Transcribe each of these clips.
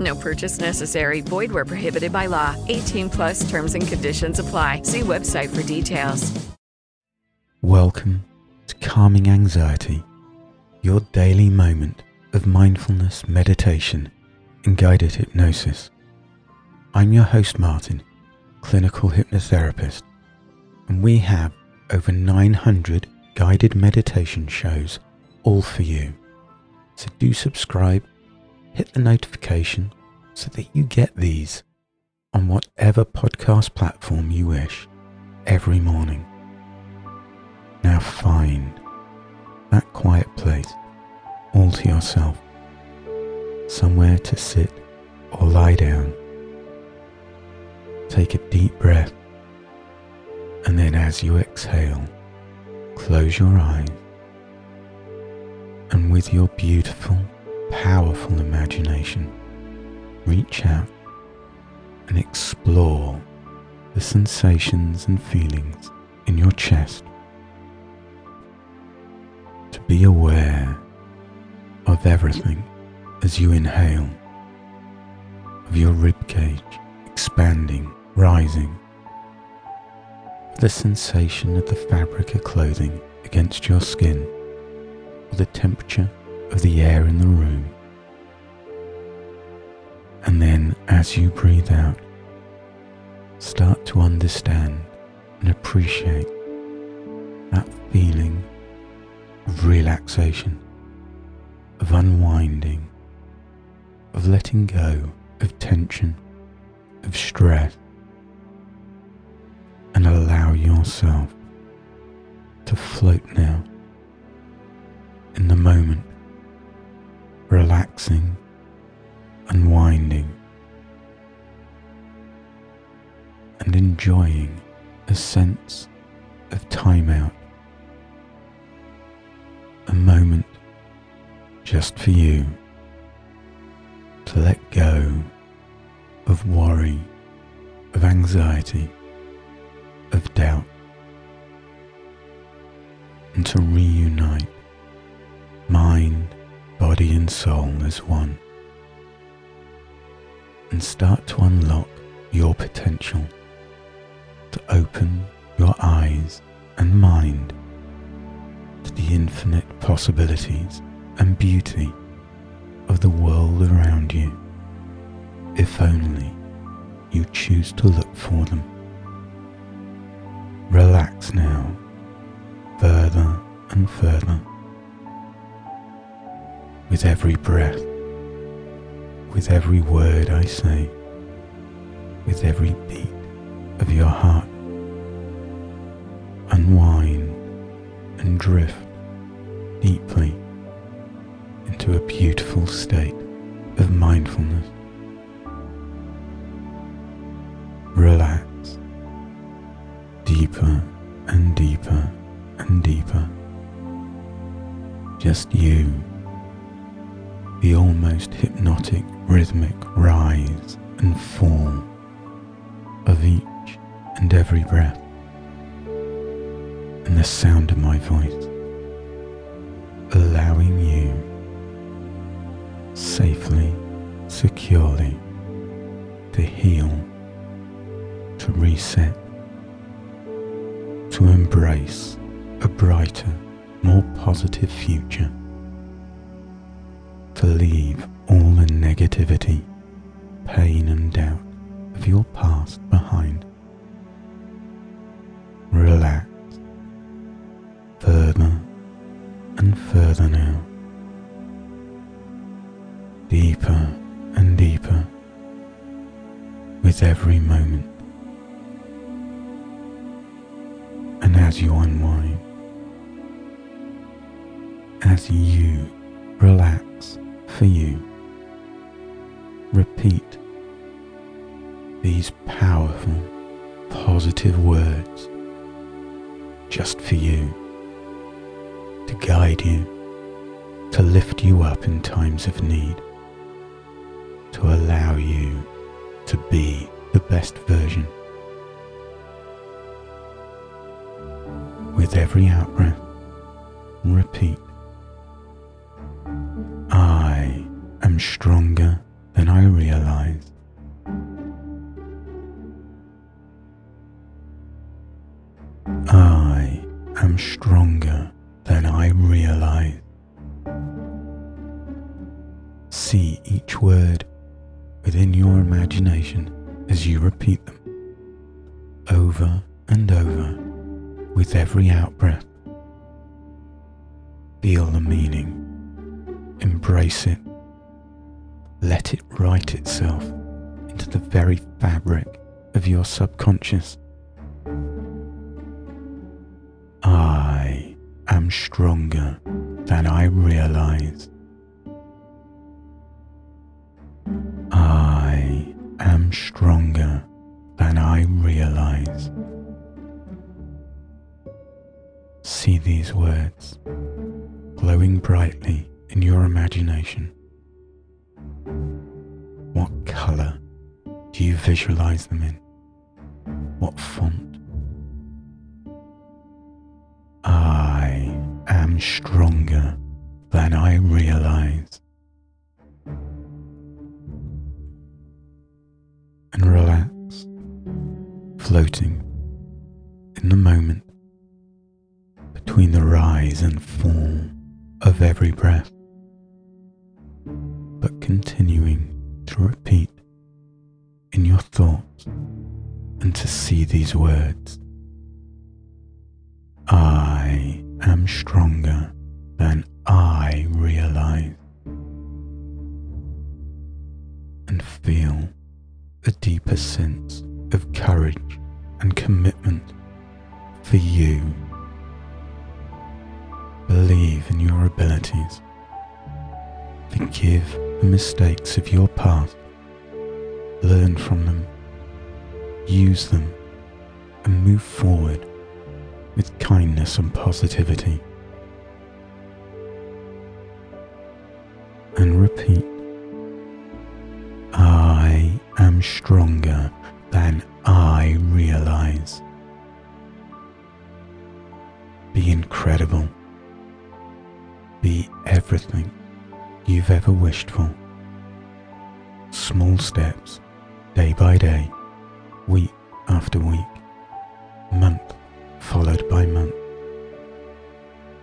No purchase necessary. Void where prohibited by law. 18 plus terms and conditions apply. See website for details. Welcome to Calming Anxiety, your daily moment of mindfulness, meditation, and guided hypnosis. I'm your host, Martin, clinical hypnotherapist, and we have over 900 guided meditation shows all for you. So do subscribe hit the notification so that you get these on whatever podcast platform you wish every morning. Now find that quiet place all to yourself, somewhere to sit or lie down. Take a deep breath and then as you exhale, close your eyes and with your beautiful powerful imagination, reach out and explore the sensations and feelings in your chest. To be aware of everything as you inhale, of your ribcage expanding, rising, the sensation of the fabric of clothing against your skin, or the temperature of the air in the room. And then as you breathe out, start to understand and appreciate that feeling of relaxation, of unwinding, of letting go of tension, of stress, and allow yourself to float now in the moment relaxing, unwinding, and enjoying a sense of time out. A moment just for you to let go of worry, of anxiety, of doubt, and to reunite mind body and soul as one, and start to unlock your potential to open your eyes and mind to the infinite possibilities and beauty of the world around you, if only you choose to look for them. Relax now, further and further with every breath, with every word I say, with every beat of your heart. Unwind and drift deeply into a beautiful state of mindfulness. Relax deeper and deeper and deeper. Just you the almost hypnotic rhythmic rise and fall of each and every breath. and the sound of my voice, allowing you safely, securely to heal, to reset, to embrace a brighter, more positive future, to leave all the negativity, pain and doubt of your past behind. Relax further and further now, deeper and deeper with every moment. And as you unwind, as you relax for you, repeat these powerful, positive words just for you to guide you, to lift you up in times of need, to allow you to be the best version. With every out breath, repeat Am stronger than I realize. I am stronger than I realize. See each word within your imagination as you repeat them over and over with every outbreath. Feel the meaning, embrace it, let it write itself into the very fabric of your subconscious. I am stronger than I realize. I am stronger than I realize. See these words glowing brightly in your imagination. What colour do you visualize them in? What font? I am stronger than I realize. And relax, floating in the moment between the rise and fall of every breath, but continuing to repeat in your thoughts and to see these words. I am stronger than I realize. And feel a deeper sense of courage and commitment for you. Believe in your abilities. Forgive the mistakes of your past. Learn from them. Use them and move forward with kindness and positivity. And repeat you've ever wished for. Small steps, day by day, week after week, month followed by month,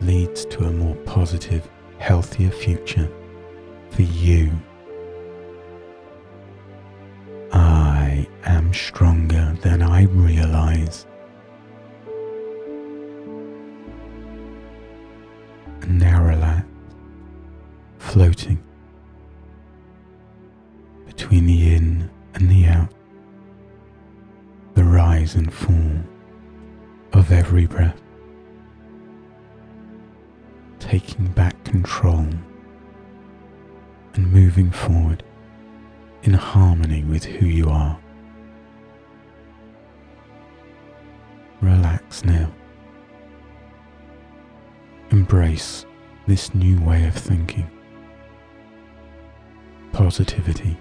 leads to a more positive, healthier future for you. I am stronger than I realize. Floating between the in and the out, the rise and fall of every breath, taking back control and moving forward in harmony with who you are. Relax now. Embrace this new way of thinking. Positivity,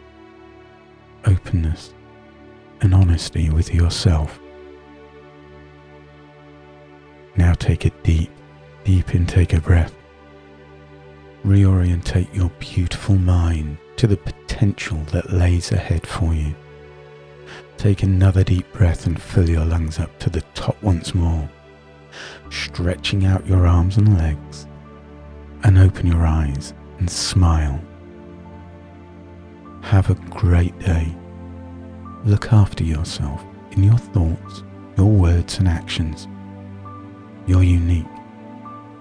openness, and honesty with yourself. Now take a deep, deep intake of breath. Reorientate your beautiful mind to the potential that lays ahead for you. Take another deep breath and fill your lungs up to the top once more, stretching out your arms and legs, and open your eyes and smile. Have a great day. Look after yourself in your thoughts, your words, and actions. You're unique.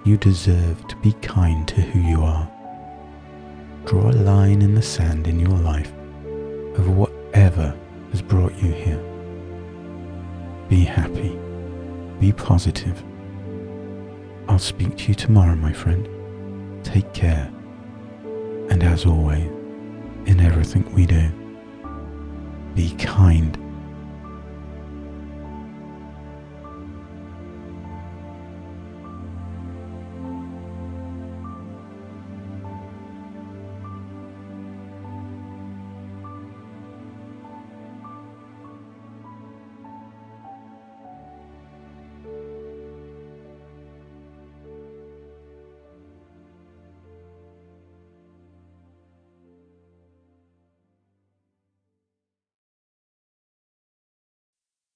You deserve to be kind to who you are. Draw a line in the sand in your life of whatever has brought you here. Be happy. Be positive. I'll speak to you tomorrow, my friend. Take care. And as always, in everything we do, be kind.